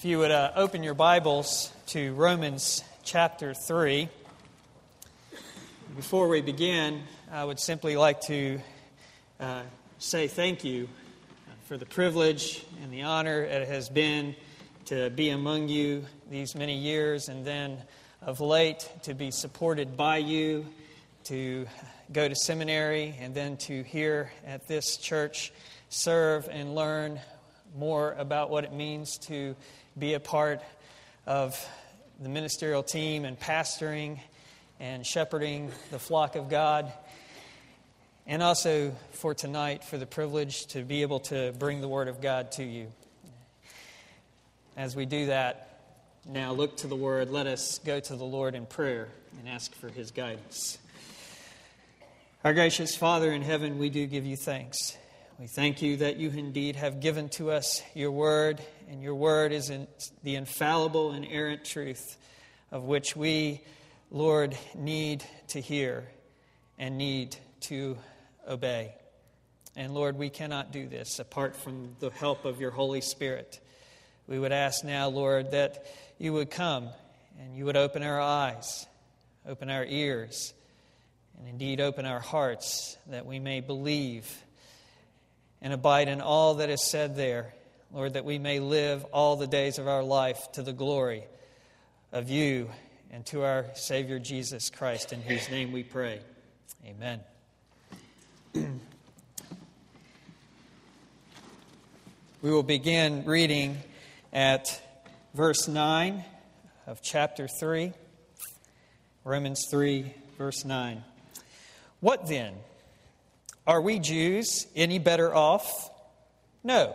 If you would uh, open your Bibles to Romans chapter 3. Before we begin, I would simply like to uh, say thank you for the privilege and the honor it has been to be among you these many years and then of late to be supported by you, to go to seminary, and then to here at this church serve and learn more about what it means to be a part of the ministerial team and pastoring and shepherding the flock of God. And also for tonight, for the privilege to be able to bring the Word of God to you. As we do that, now look to the Word. Let us go to the Lord in prayer and ask for His guidance. Our gracious Father in heaven, we do give you thanks. We thank you that you indeed have given to us your word, and your word is in the infallible and errant truth of which we, Lord, need to hear and need to obey. And Lord, we cannot do this apart from the help of your Holy Spirit. We would ask now, Lord, that you would come and you would open our eyes, open our ears, and indeed open our hearts that we may believe and abide in all that is said there. Lord, that we may live all the days of our life to the glory of you and to our Savior Jesus Christ, in whose name we pray. Amen. we will begin reading at verse 9 of chapter 3, Romans 3, verse 9. What then? Are we Jews any better off? No,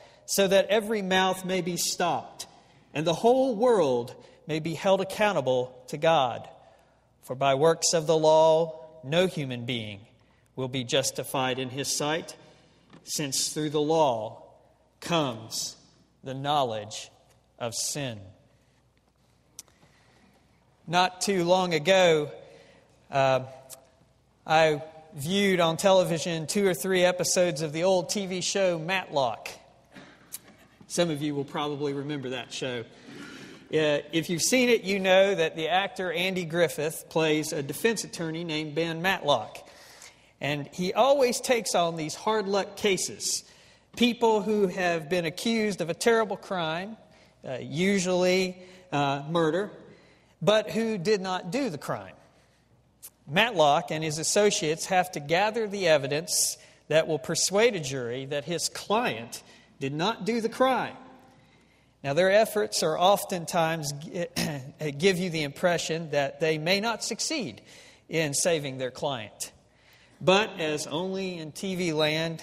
so that every mouth may be stopped, and the whole world may be held accountable to God. For by works of the law, no human being will be justified in his sight, since through the law comes the knowledge of sin. Not too long ago, uh, I viewed on television two or three episodes of the old TV show Matlock. Some of you will probably remember that show. Uh, if you've seen it, you know that the actor Andy Griffith plays a defense attorney named Ben Matlock. And he always takes on these hard luck cases people who have been accused of a terrible crime, uh, usually uh, murder, but who did not do the crime. Matlock and his associates have to gather the evidence that will persuade a jury that his client did not do the crime. Now, their efforts are oftentimes uh, give you the impression that they may not succeed in saving their client. But as only in TV land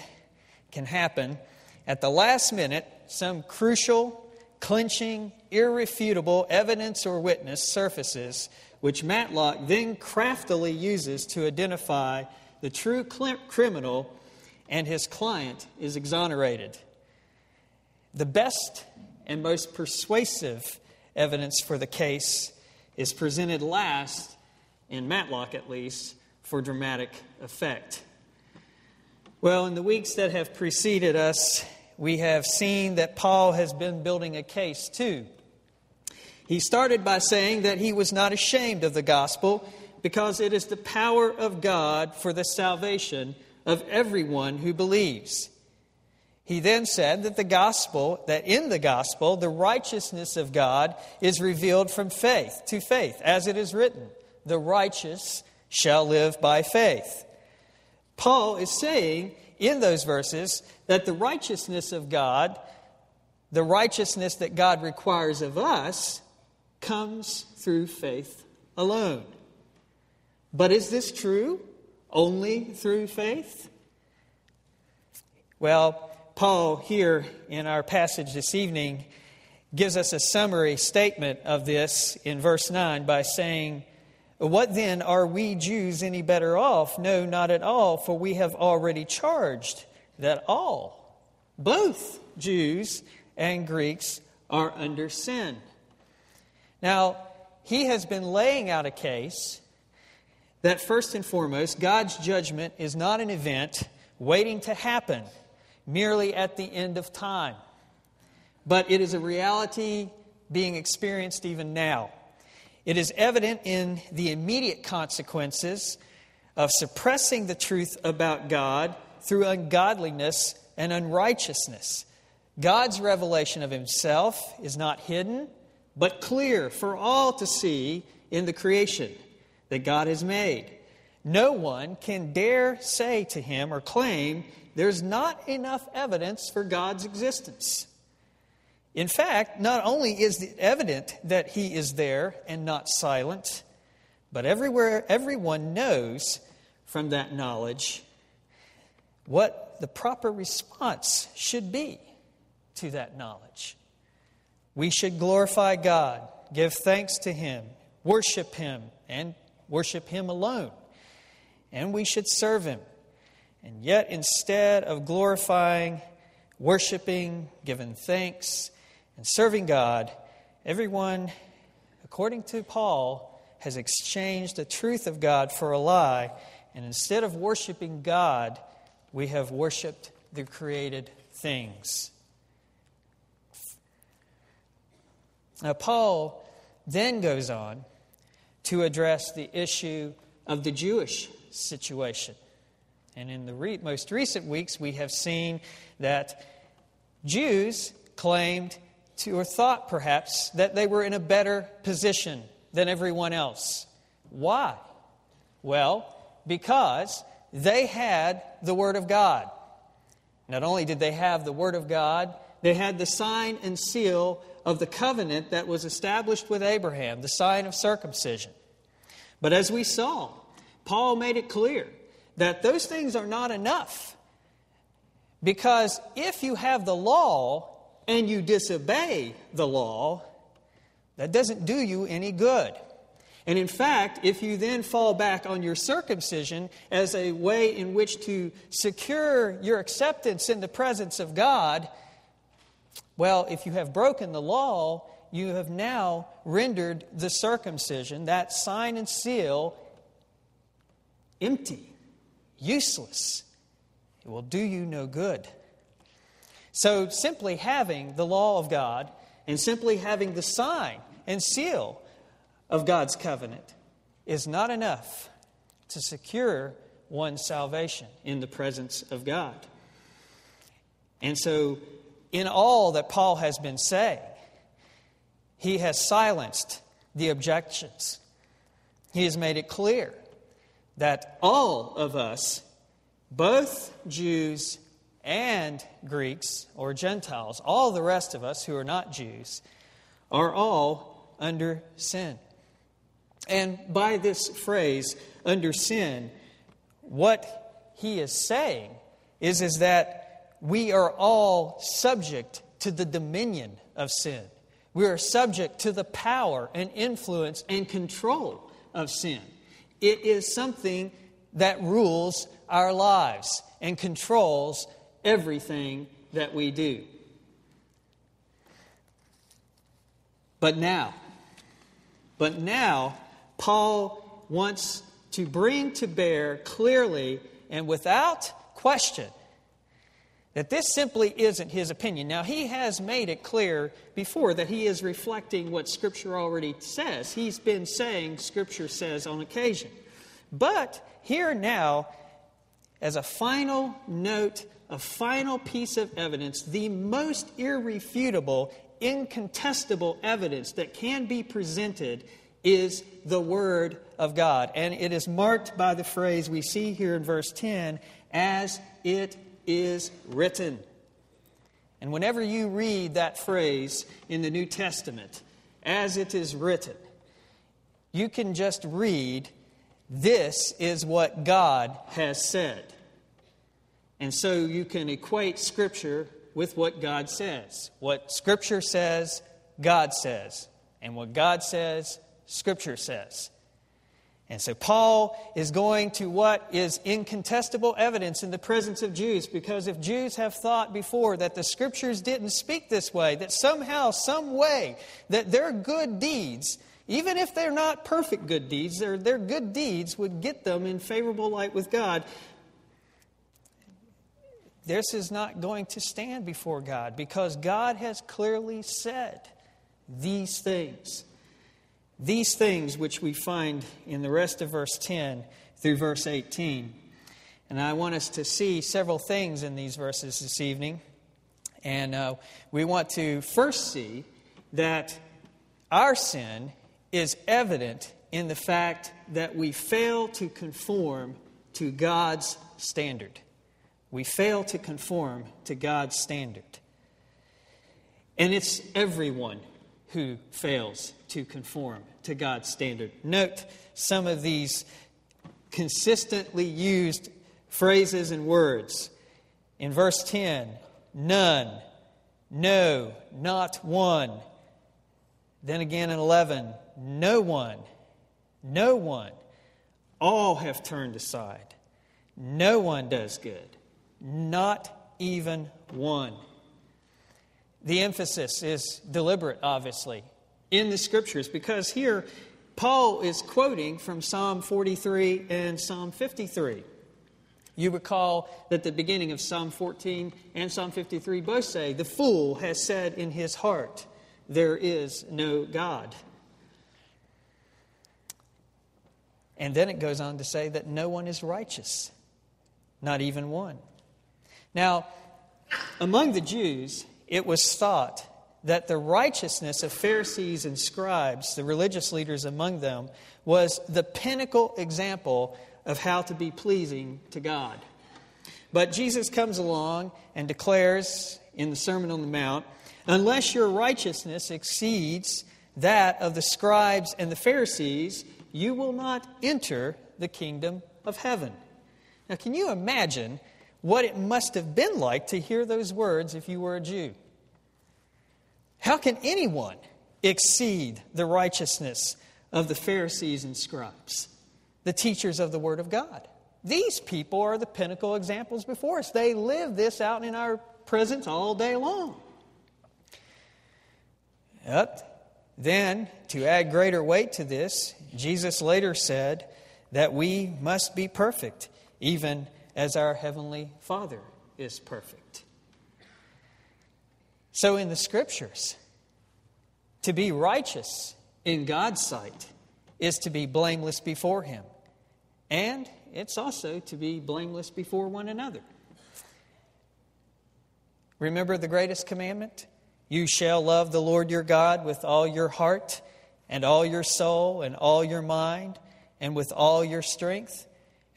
can happen, at the last minute, some crucial, clinching, irrefutable evidence or witness surfaces which Matlock then craftily uses to identify the true criminal, and his client is exonerated. The best and most persuasive evidence for the case is presented last, in Matlock at least, for dramatic effect. Well, in the weeks that have preceded us, we have seen that Paul has been building a case too he started by saying that he was not ashamed of the gospel because it is the power of God for the salvation of everyone who believes. He then said that the gospel, that in the gospel, the righteousness of God is revealed from faith to faith, as it is written, the righteous shall live by faith. Paul is saying in those verses that the righteousness of God, the righteousness that God requires of us, comes through faith alone. But is this true only through faith? Well, Paul, here in our passage this evening, gives us a summary statement of this in verse 9 by saying, What then are we Jews any better off? No, not at all, for we have already charged that all, both Jews and Greeks, are under sin. Now, he has been laying out a case that first and foremost, God's judgment is not an event waiting to happen merely at the end of time, but it is a reality being experienced even now. It is evident in the immediate consequences of suppressing the truth about God through ungodliness and unrighteousness. God's revelation of Himself is not hidden, but clear for all to see in the creation that God has made. No one can dare say to Him or claim there's not enough evidence for God's existence. In fact, not only is it evident that He is there and not silent, but everywhere everyone knows from that knowledge what the proper response should be to that knowledge. We should glorify God, give thanks to Him, worship Him, and worship Him alone. And we should serve Him. And yet, instead of glorifying, worshiping, giving thanks, and serving God, everyone, according to Paul, has exchanged the truth of God for a lie. And instead of worshiping God, we have worshiped the created things. Now, Paul then goes on to address the issue of the Jewish situation. And in the re- most recent weeks, we have seen that Jews claimed to, or thought perhaps, that they were in a better position than everyone else. Why? Well, because they had the Word of God. Not only did they have the Word of God, they had the sign and seal of the covenant that was established with Abraham, the sign of circumcision. But as we saw, Paul made it clear that those things are not enough. Because if you have the law and you disobey the law, that doesn't do you any good. And in fact, if you then fall back on your circumcision as a way in which to secure your acceptance in the presence of God, well, if you have broken the law, you have now rendered the circumcision, that sign and seal, empty, useless. It will do you no good. So, simply having the law of God and simply having the sign and seal of God's covenant is not enough to secure one's salvation in the presence of God. And so, in all that Paul has been saying, he has silenced the objections. He has made it clear that all of us, both Jews and Greeks or Gentiles, all the rest of us who are not Jews, are all under sin. And by this phrase, under sin, what he is saying is, is that we are all subject to the dominion of sin. We are subject to the power and influence and control of sin. It is something that rules our lives and controls everything that we do. But now, but now, Paul wants to bring to bear clearly and without question that this simply isn't his opinion. Now, he has made it clear before that he is reflecting what Scripture already says. He's been saying Scripture says on occasion. But here now, as a final note a final piece of evidence, the most irrefutable, incontestable evidence that can be presented is the Word of God. And it is marked by the phrase we see here in verse 10 as it is written. And whenever you read that phrase in the New Testament, as it is written, you can just read, This is what God has said. And so you can equate Scripture with what God says. What Scripture says, God says. And what God says, Scripture says. And so Paul is going to what is incontestable evidence in the presence of Jews, because if Jews have thought before that the Scriptures didn't speak this way, that somehow, some way, that their good deeds, even if they're not perfect good deeds, their, their good deeds would get them in favorable light with God, this is not going to stand before God because God has clearly said these things. These things which we find in the rest of verse 10 through verse 18. And I want us to see several things in these verses this evening. And uh, we want to first see that our sin is evident in the fact that we fail to conform to God's standard. We fail to conform to God's standard. And it's everyone who fails to conform to God's standard. Note some of these consistently used phrases and words. In verse 10, none, no, not one. Then again in 11, no one, no one. All have turned aside. No one does good. Not even one. The emphasis is deliberate, obviously, in the scriptures because here Paul is quoting from Psalm 43 and Psalm 53. You recall that the beginning of Psalm 14 and Psalm 53 both say, The fool has said in his heart, There is no God. And then it goes on to say that no one is righteous, not even one. Now, among the Jews, it was thought that the righteousness of Pharisees and scribes, the religious leaders among them, was the pinnacle example of how to be pleasing to God. But Jesus comes along and declares in the Sermon on the Mount unless your righteousness exceeds that of the scribes and the Pharisees, you will not enter the kingdom of heaven. Now, can you imagine what it must have been like to hear those words if you were a Jew. How can anyone exceed the righteousness of the Pharisees and scribes, the teachers of the Word of God? These people are the pinnacle examples before us. They live this out in our presence all day long. Yep. Then, to add greater weight to this, Jesus later said that we must be perfect, even as our Heavenly Father is perfect. So, in the Scriptures, to be righteous in God's sight is to be blameless before Him. And it's also to be blameless before one another. Remember the greatest commandment? You shall love the Lord your God with all your heart, and all your soul, and all your mind, and with all your strength.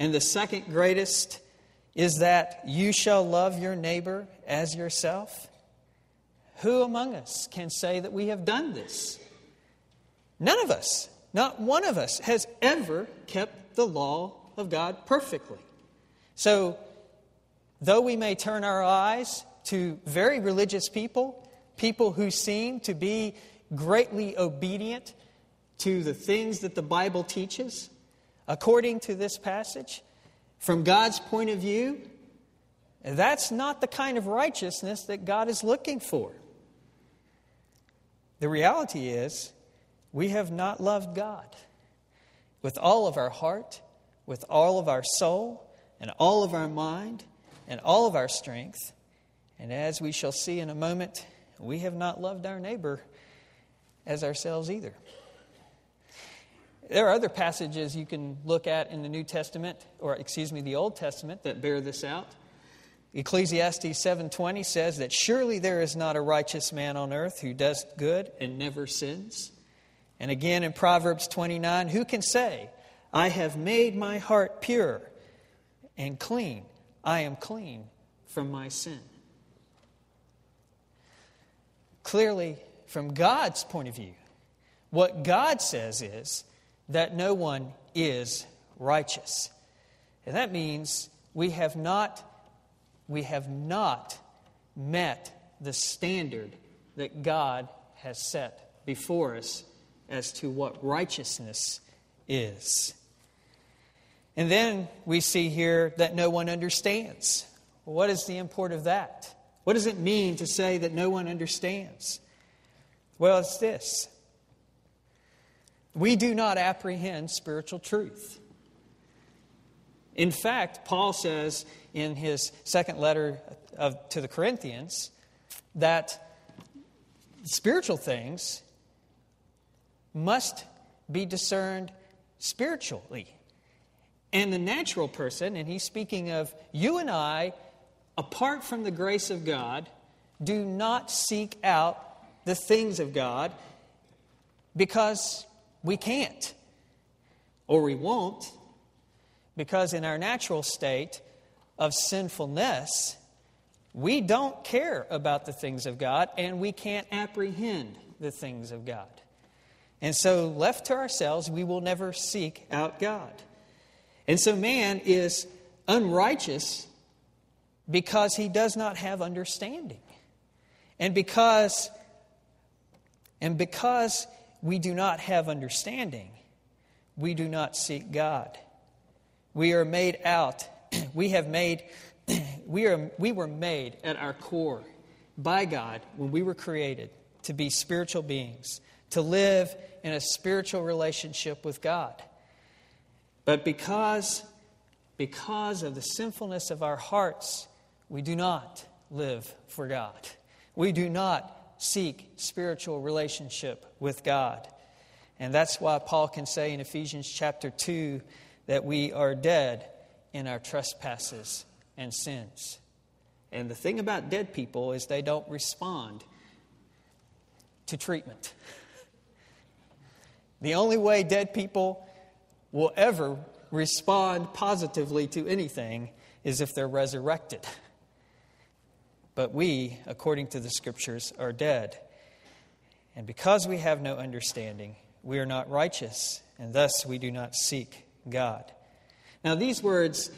And the second greatest is that you shall love your neighbor as yourself? Who among us can say that we have done this? None of us, not one of us, has ever kept the law of God perfectly. So, though we may turn our eyes to very religious people, people who seem to be greatly obedient to the things that the Bible teaches, according to this passage, from God's point of view, that's not the kind of righteousness that God is looking for. The reality is, we have not loved God with all of our heart, with all of our soul, and all of our mind, and all of our strength. And as we shall see in a moment, we have not loved our neighbor as ourselves either. There are other passages you can look at in the New Testament, or excuse me, the Old Testament, that bear this out. Ecclesiastes 7:20 says that surely there is not a righteous man on earth who does good and never sins. And again in Proverbs 29, who can say, I have made my heart pure and clean. I am clean from my sin. Clearly, from God's point of view, what God says is that no one is righteous. And that means we have not we have not met the standard that God has set before us as to what righteousness is. And then we see here that no one understands. what is the import of that? What does it mean to say that no one understands? Well, it's this we do not apprehend spiritual truth. In fact, Paul says in his second letter of, to the Corinthians that spiritual things must be discerned spiritually. And the natural person, and he's speaking of you and I, apart from the grace of God, do not seek out the things of God because we can't or we won't because in our natural state of sinfulness, we don't care about the things of God and we can't apprehend the things of God. And so, left to ourselves, we will never seek out God. And so, man is unrighteous because he does not have understanding. And because, and because we do not have understanding, we do not seek God. We are made out, we have made, we, are, we were made at our core by God when we were created to be spiritual beings, to live in a spiritual relationship with God. But because, because of the sinfulness of our hearts, we do not live for God. We do not seek spiritual relationship with God. And that's why Paul can say in Ephesians chapter 2 that we are dead in our trespasses and sins. And the thing about dead people is they don't respond to treatment. The only way dead people will ever respond positively to anything is if they're resurrected. But we, according to the scriptures, are dead. And because we have no understanding, we are not righteous, and thus we do not seek God. Now, these words,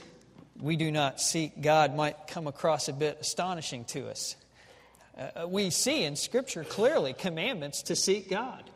we do not seek God, might come across a bit astonishing to us. Uh, we see in Scripture clearly commandments to seek God.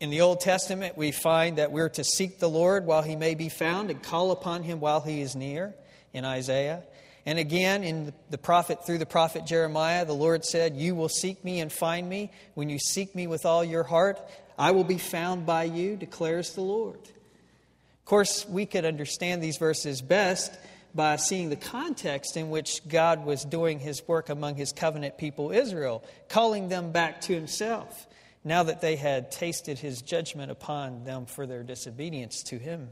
In the Old Testament, we find that we're to seek the Lord while he may be found and call upon him while he is near in Isaiah. And again, in the prophet, through the prophet Jeremiah, the Lord said, You will seek me and find me. When you seek me with all your heart, I will be found by you, declares the Lord. Of course, we could understand these verses best by seeing the context in which God was doing his work among his covenant people, Israel, calling them back to himself, now that they had tasted his judgment upon them for their disobedience to him.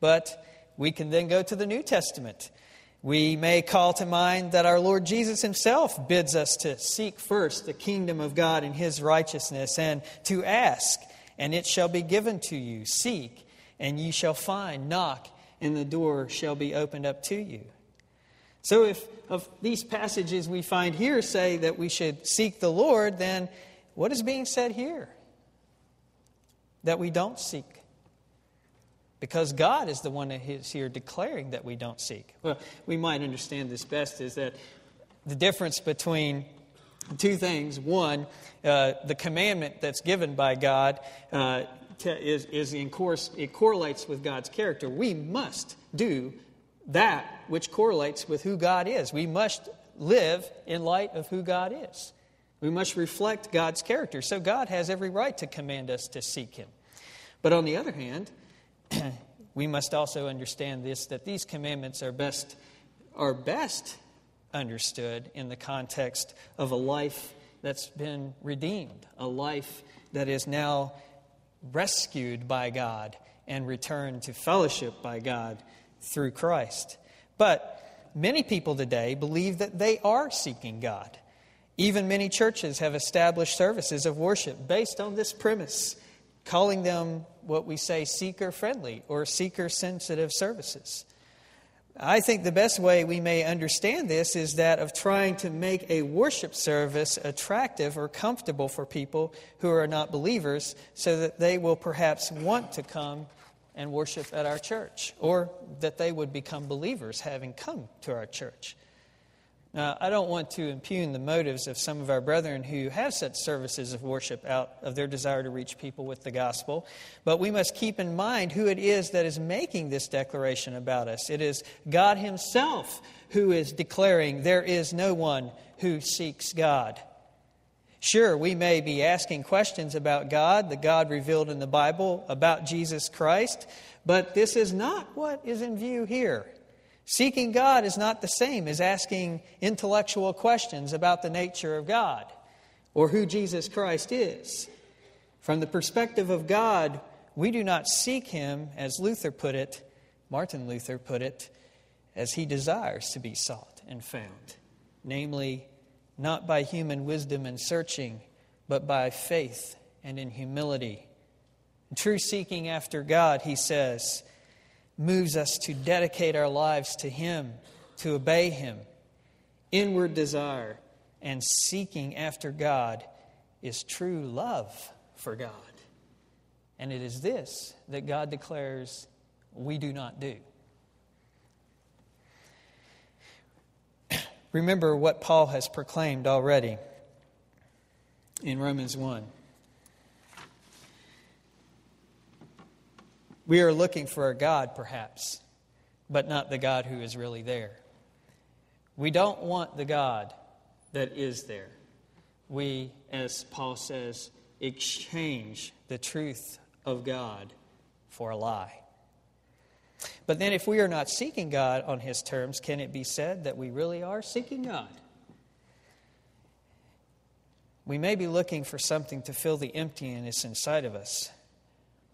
But we can then go to the New Testament we may call to mind that our Lord Jesus himself bids us to seek first the kingdom of God and his righteousness, and to ask, and it shall be given to you. Seek, and ye shall find. Knock, and the door shall be opened up to you. So, if of these passages we find here say that we should seek the Lord, then what is being said here? That we don't seek because God is the one that is here declaring that we don't seek. Well, we might understand this best is that the difference between two things one, uh, the commandment that's given by God uh, is, is in course, it correlates with God's character. We must do that which correlates with who God is. We must live in light of who God is. We must reflect God's character. So God has every right to command us to seek Him. But on the other hand, we must also understand this that these commandments are best are best understood in the context of a life that's been redeemed, a life that is now rescued by God and returned to fellowship by God through Christ. But many people today believe that they are seeking God. Even many churches have established services of worship based on this premise, calling them what we say seeker friendly or seeker sensitive services. I think the best way we may understand this is that of trying to make a worship service attractive or comfortable for people who are not believers so that they will perhaps want to come and worship at our church or that they would become believers having come to our church. Now, I don't want to impugn the motives of some of our brethren who have such services of worship out of their desire to reach people with the gospel, but we must keep in mind who it is that is making this declaration about us. It is God Himself who is declaring there is no one who seeks God. Sure, we may be asking questions about God, the God revealed in the Bible, about Jesus Christ, but this is not what is in view here. Seeking God is not the same as asking intellectual questions about the nature of God or who Jesus Christ is. From the perspective of God, we do not seek Him, as Luther put it, Martin Luther put it, as He desires to be sought and found, namely, not by human wisdom and searching, but by faith and in humility. true seeking after God, he says, moves us to dedicate our lives to Him, to obey Him. Inward desire and seeking after God is true love for God. And it is this that God declares we do not do. Remember what Paul has proclaimed already in Romans 1. We are looking for a God, perhaps, but not the God who is really there. We don't want the God that is there. We, as Paul says, exchange the truth of God for a lie. But then, if we are not seeking God on His terms, can it be said that we really are seeking God? We may be looking for something to fill the emptiness inside of us,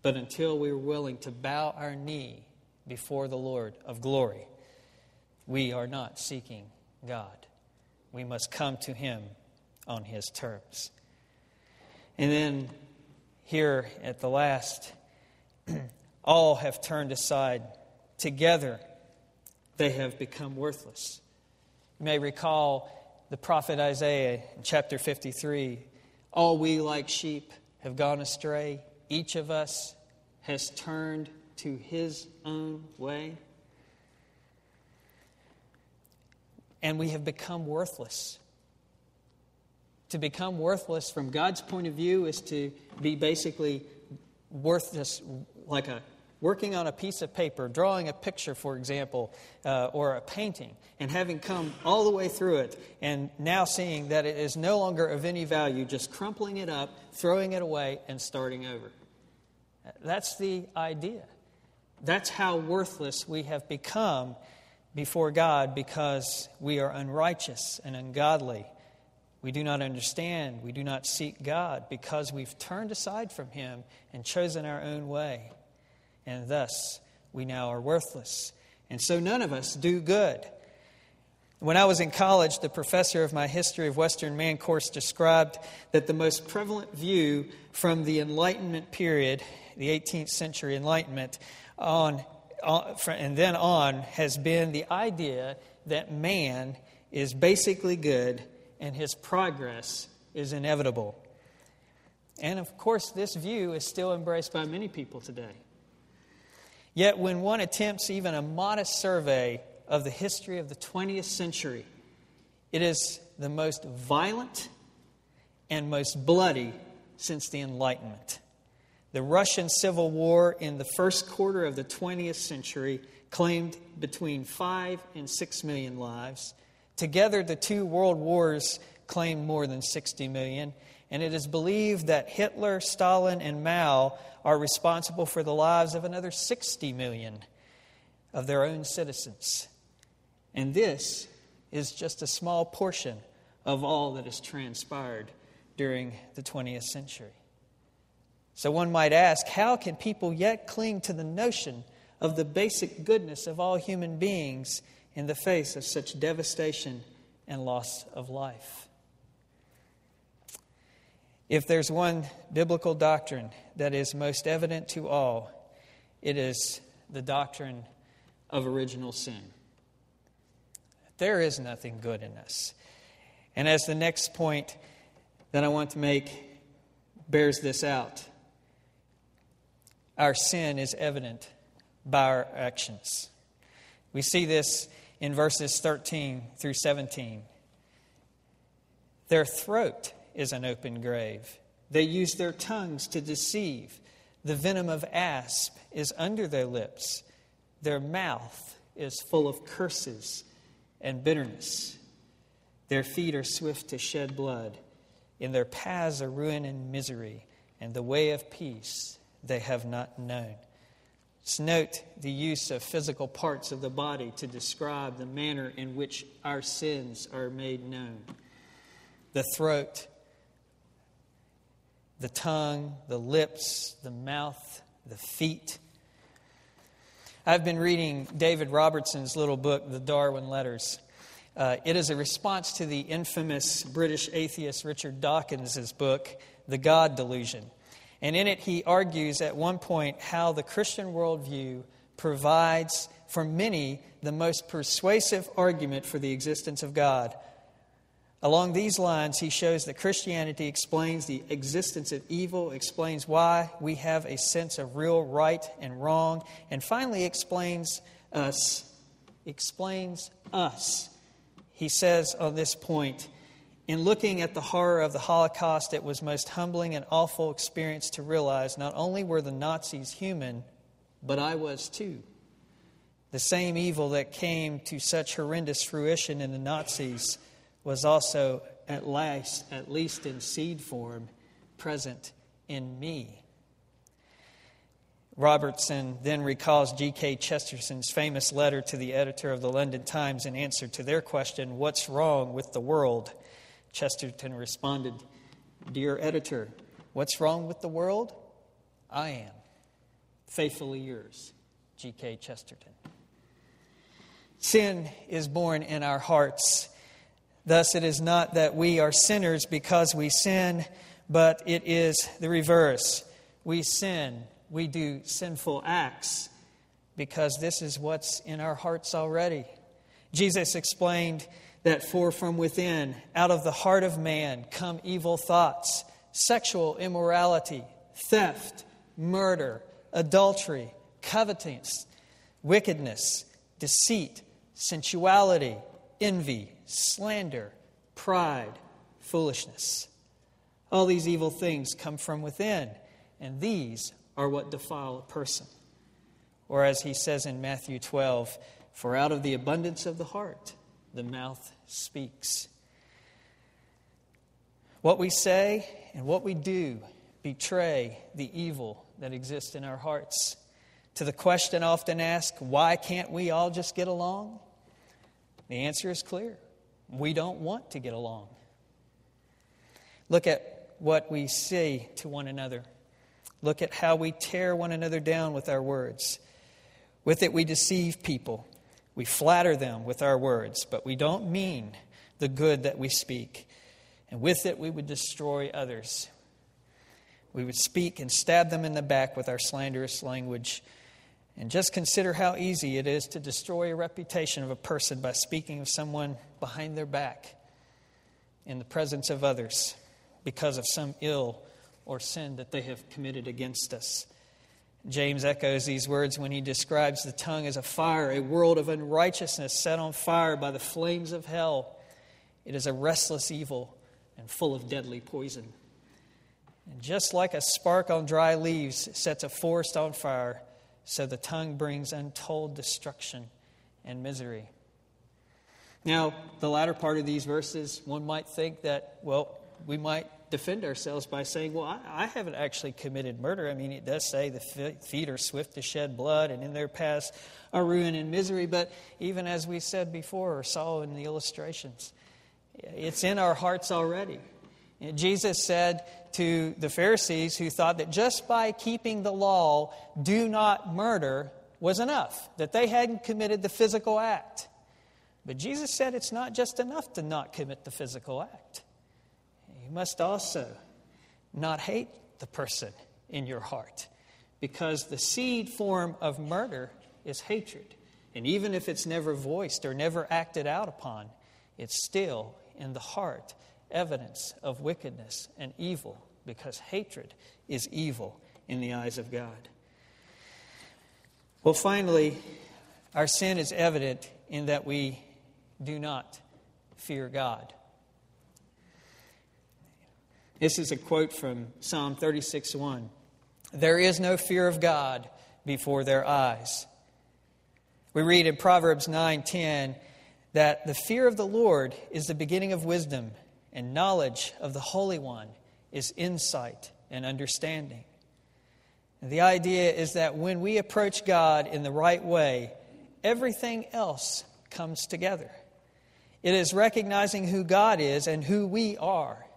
but until we are willing to bow our knee before the Lord of glory, we are not seeking God. We must come to Him on His terms. And then, here at the last, all have turned aside. Together, they have become worthless. You may recall the prophet Isaiah in chapter 53 All we like sheep have gone astray. Each of us has turned to his own way. And we have become worthless. To become worthless from God's point of view is to be basically worthless, like a working on a piece of paper, drawing a picture, for example, uh, or a painting, and having come all the way through it, and now seeing that it is no longer of any value, just crumpling it up, throwing it away, and starting over. That's the idea. That's how worthless we have become before God because we are unrighteous and ungodly. We do not understand. We do not seek God because we've turned aside from Him and chosen our own way. And thus, we now are worthless. And so, none of us do good. When I was in college, the professor of my History of Western Man course described that the most prevalent view from the Enlightenment period, the 18th century Enlightenment, on, on, and then on, has been the idea that man is basically good and his progress is inevitable. And of course, this view is still embraced by many people today. Yet, when one attempts even a modest survey of the history of the 20th century. It is the most violent and most bloody since the Enlightenment. The Russian Civil War in the first quarter of the 20th century claimed between 5 and 6 million lives. Together, the two world wars claimed more than 60 million. And it is believed that Hitler, Stalin, and Mao are responsible for the lives of another 60 million of their own citizens. And this is just a small portion of all that has transpired during the 20th century. So one might ask how can people yet cling to the notion of the basic goodness of all human beings in the face of such devastation and loss of life. If there's one biblical doctrine that is most evident to all, it is the doctrine of original sin. There is nothing good in us. And as the next point that I want to make bears this out, our sin is evident by our actions. We see this in verses 13 through 17. Their throat is an open grave. They use their tongues to deceive. The venom of asp is under their lips. Their mouth is full of curses and bitterness. Their feet are swift to shed blood. In their paths are ruin and misery, and the way of peace they have not known. Let's note the use of physical parts of the body to describe the manner in which our sins are made known. The throat, the tongue, the lips, the mouth, the feet. I've been reading David Robertson's little book, The Darwin Letters. Uh, it is a response to the infamous British atheist Richard Dawkins' book, The God Delusion. And in it, he argues at one point how the Christian worldview provides for many the most persuasive argument for the existence of God. Along these lines, he shows that Christianity explains the existence of evil, explains why we have a sense of real right and wrong, and finally explains us. Explains us. He says on this point, in looking at the horror of the Holocaust, it was most humbling and awful experience to realize not only were the Nazis human, but I was too. The same evil that came to such horrendous fruition in the Nazis was also at last, at least in seed form, present in me. Robertson then recalls G.K. Chesterton's famous letter to the editor of the London Times in answer to their question, What's wrong with the world? Chesterton responded, Dear editor, what's wrong with the world? I am. Faithfully yours, G.K. Chesterton. Sin is born in our hearts Thus, it is not that we are sinners because we sin, but it is the reverse. We sin, we do sinful acts because this is what's in our hearts already. Jesus explained that for from within, out of the heart of man, come evil thoughts, sexual immorality, theft, murder, adultery, covetousness, wickedness, deceit, sensuality, envy slander, pride, foolishness. All these evil things come from within, and these are what defile a person. Or as he says in Matthew 12, for out of the abundance of the heart, the mouth speaks. What we say and what we do betray the evil that exists in our hearts. To the question often asked, why can't we all just get along? The answer is clear we don't want to get along. Look at what we say to one another. Look at how we tear one another down with our words. With it, we deceive people. We flatter them with our words, but we don't mean the good that we speak. And with it, we would destroy others. We would speak and stab them in the back with our slanderous language. And just consider how easy it is to destroy a reputation of a person by speaking of someone behind their back in the presence of others because of some ill or sin that they have committed against us. James echoes these words when he describes the tongue as a fire, a world of unrighteousness set on fire by the flames of hell. It is a restless evil and full of deadly poison. And just like a spark on dry leaves sets a forest on fire, so the tongue brings untold destruction and misery. Now, the latter part of these verses, one might think that, well, we might defend ourselves by saying, well, I, I, haven't actually committed murder. I mean, it does say the feet are swift to shed blood, and in their paths are ruin and misery. But even as we said before, or saw in the illustrations, it's in our hearts already. And Jesus said to the Pharisees who thought that just by keeping the law, do not murder, was enough, that they hadn't committed the physical act. But Jesus said it's not just enough to not commit the physical act. You must also not hate the person in your heart because the seed form of murder is hatred. And even if it's never voiced or never acted out upon, it's still in the heart evidence of wickedness and evil because hatred is evil in the eyes of God. Well, finally, our sin is evident in that we do not fear God. This is a quote from Psalm 36 1. There is no fear of God before their eyes. We read in Proverbs 9:10 that the fear of the Lord is the beginning of wisdom, and knowledge of the Holy One is insight and understanding. And the idea is that when we approach God in the right way, everything else comes together. It is recognizing who God is and who we are,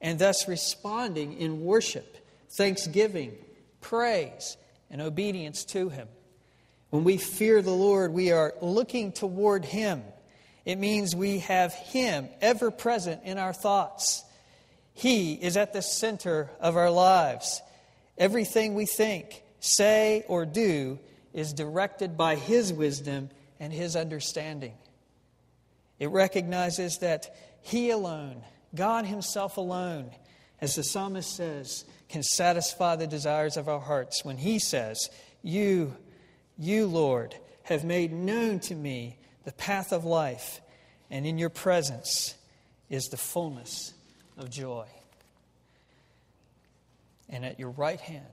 and thus responding in worship, thanksgiving, praise, and obedience to Him. When we fear the Lord, we are looking toward Him. It means we have Him ever present in our thoughts. He is at the center of our lives. Everything we think, say, or do is directed by His wisdom and His understanding. It recognizes that He alone, God Himself alone, as the psalmist says, can satisfy the desires of our hearts when he says, You, you, Lord, have made known to me the path of life, and in your presence is the fullness of joy. And at your right hand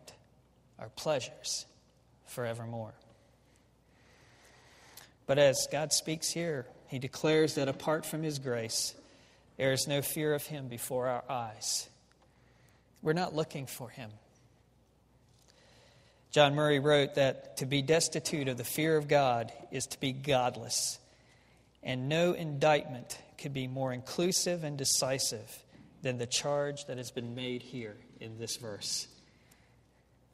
are pleasures forevermore. But as God speaks here, he declares that apart from his grace, there is no fear of him before our eyes. We're not looking for him. John Murray wrote that to be destitute of the fear of God is to be godless, and no indictment could be more inclusive and decisive than the charge that has been made here in this verse.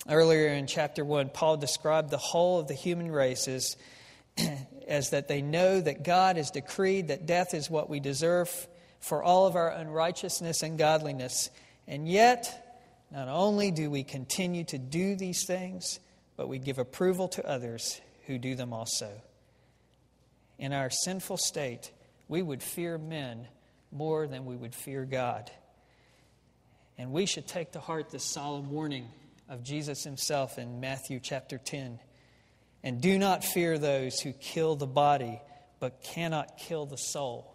Earlier in chapter 1, Paul described the whole of the human race as, as that they know that God has decreed that death is what we deserve for all of our unrighteousness and godliness, and yet, not only do we continue to do these things, but we give approval to others who do them also. In our sinful state, we would fear men more than we would fear God. And we should take to heart the solemn warning of Jesus himself in Matthew chapter 10. And do not fear those who kill the body, but cannot kill the soul.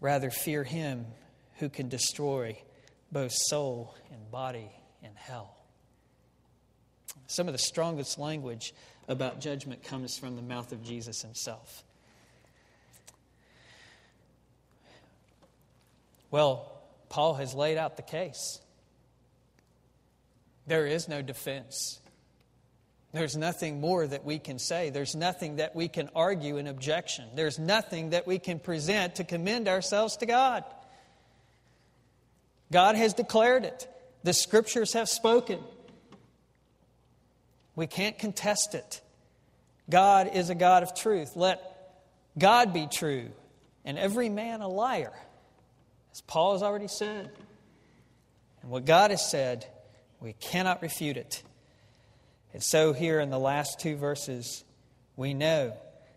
Rather, fear him who can destroy both soul and body in hell. Some of the strongest language about judgment comes from the mouth of Jesus himself. Well, Paul has laid out the case. There is no defense. There's nothing more that we can say. There's nothing that we can argue in objection. There's nothing that we can present to commend ourselves to God. God has declared it. The scriptures have spoken. We can't contest it. God is a God of truth. Let God be true and every man a liar, as Paul has already said. And what God has said, we cannot refute it. And so, here in the last two verses, we know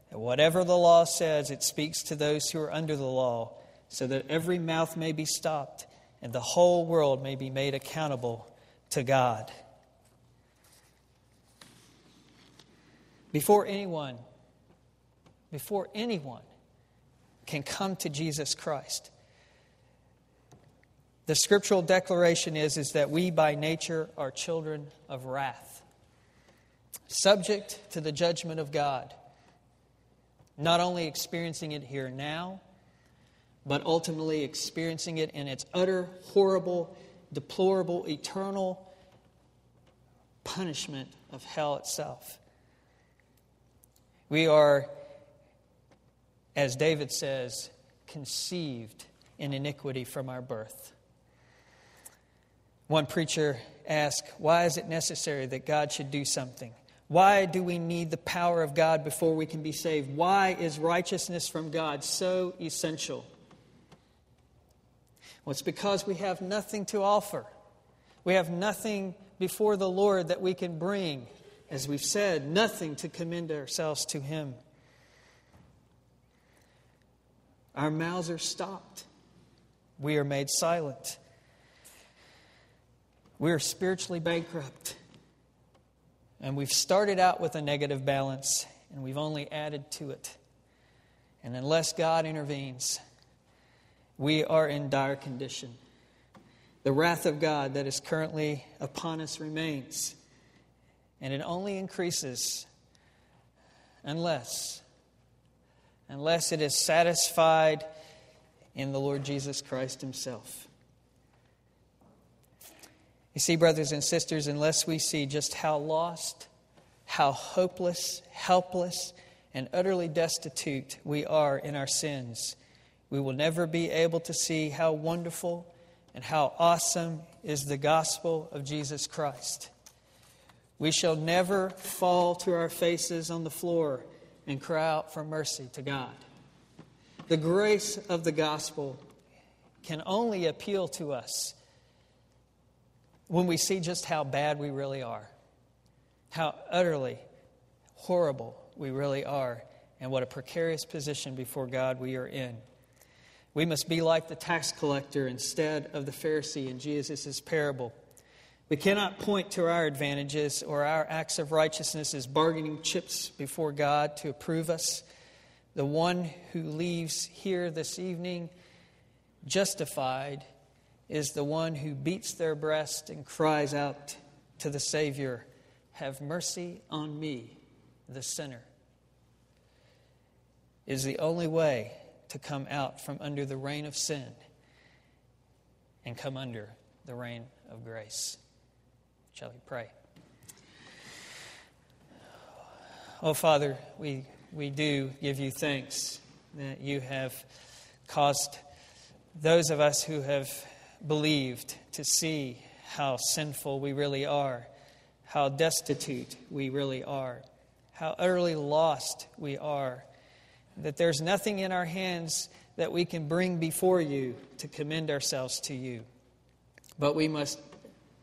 that whatever the law says, it speaks to those who are under the law, so that every mouth may be stopped and the whole world may be made accountable to God. Before anyone, before anyone can come to Jesus Christ, the scriptural declaration is, is that we by nature are children of wrath, subject to the judgment of God, not only experiencing it here now, but ultimately experiencing it in its utter, horrible, deplorable, eternal punishment of hell itself. We are, as David says, conceived in iniquity from our birth. One preacher asked, Why is it necessary that God should do something? Why do we need the power of God before we can be saved? Why is righteousness from God so essential? Well, it's because we have nothing to offer. We have nothing before the Lord that we can bring. As we've said, nothing to commend ourselves to Him. Our mouths are stopped. We are made silent. We are spiritually bankrupt. And we've started out with a negative balance, and we've only added to it. And unless God intervenes, we are in dire condition. The wrath of God that is currently upon us remains, and it only increases unless unless it is satisfied in the Lord Jesus Christ himself. You see, brothers and sisters, unless we see just how lost, how hopeless, helpless, and utterly destitute we are in our sins, we will never be able to see how wonderful and how awesome is the gospel of Jesus Christ. We shall never fall to our faces on the floor and cry out for mercy to God. The grace of the gospel can only appeal to us when we see just how bad we really are, how utterly horrible we really are, and what a precarious position before God we are in. We must be like the tax collector instead of the Pharisee in Jesus' parable. We cannot point to our advantages or our acts of righteousness as bargaining chips before God to approve us. The one who leaves here this evening justified is the one who beats their breast and cries out to the Savior, Have mercy on me, the sinner, is the only way to come out from under the reign of sin and come under the reign of grace. Shall we pray? Oh, Father, we, we do give you thanks that you have caused those of us who have believed to see how sinful we really are, how destitute we really are, how utterly lost we are, that there's nothing in our hands that we can bring before you to commend ourselves to you. But we must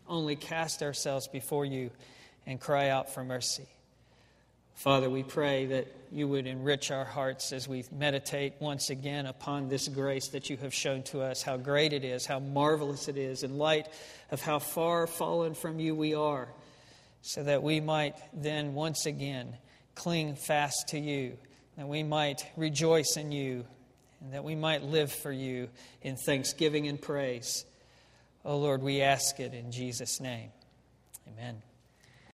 only cast ourselves before you and cry out for mercy. Father, we pray that you would enrich our hearts as we meditate once again upon this grace that you have shown to us, how great it is, how marvelous it is, in light of how far fallen from you we are, so that we might then once again cling fast to you, that we might rejoice in you, and that we might live for you in thanksgiving and praise. Oh Lord, we ask it in Jesus' name. Amen.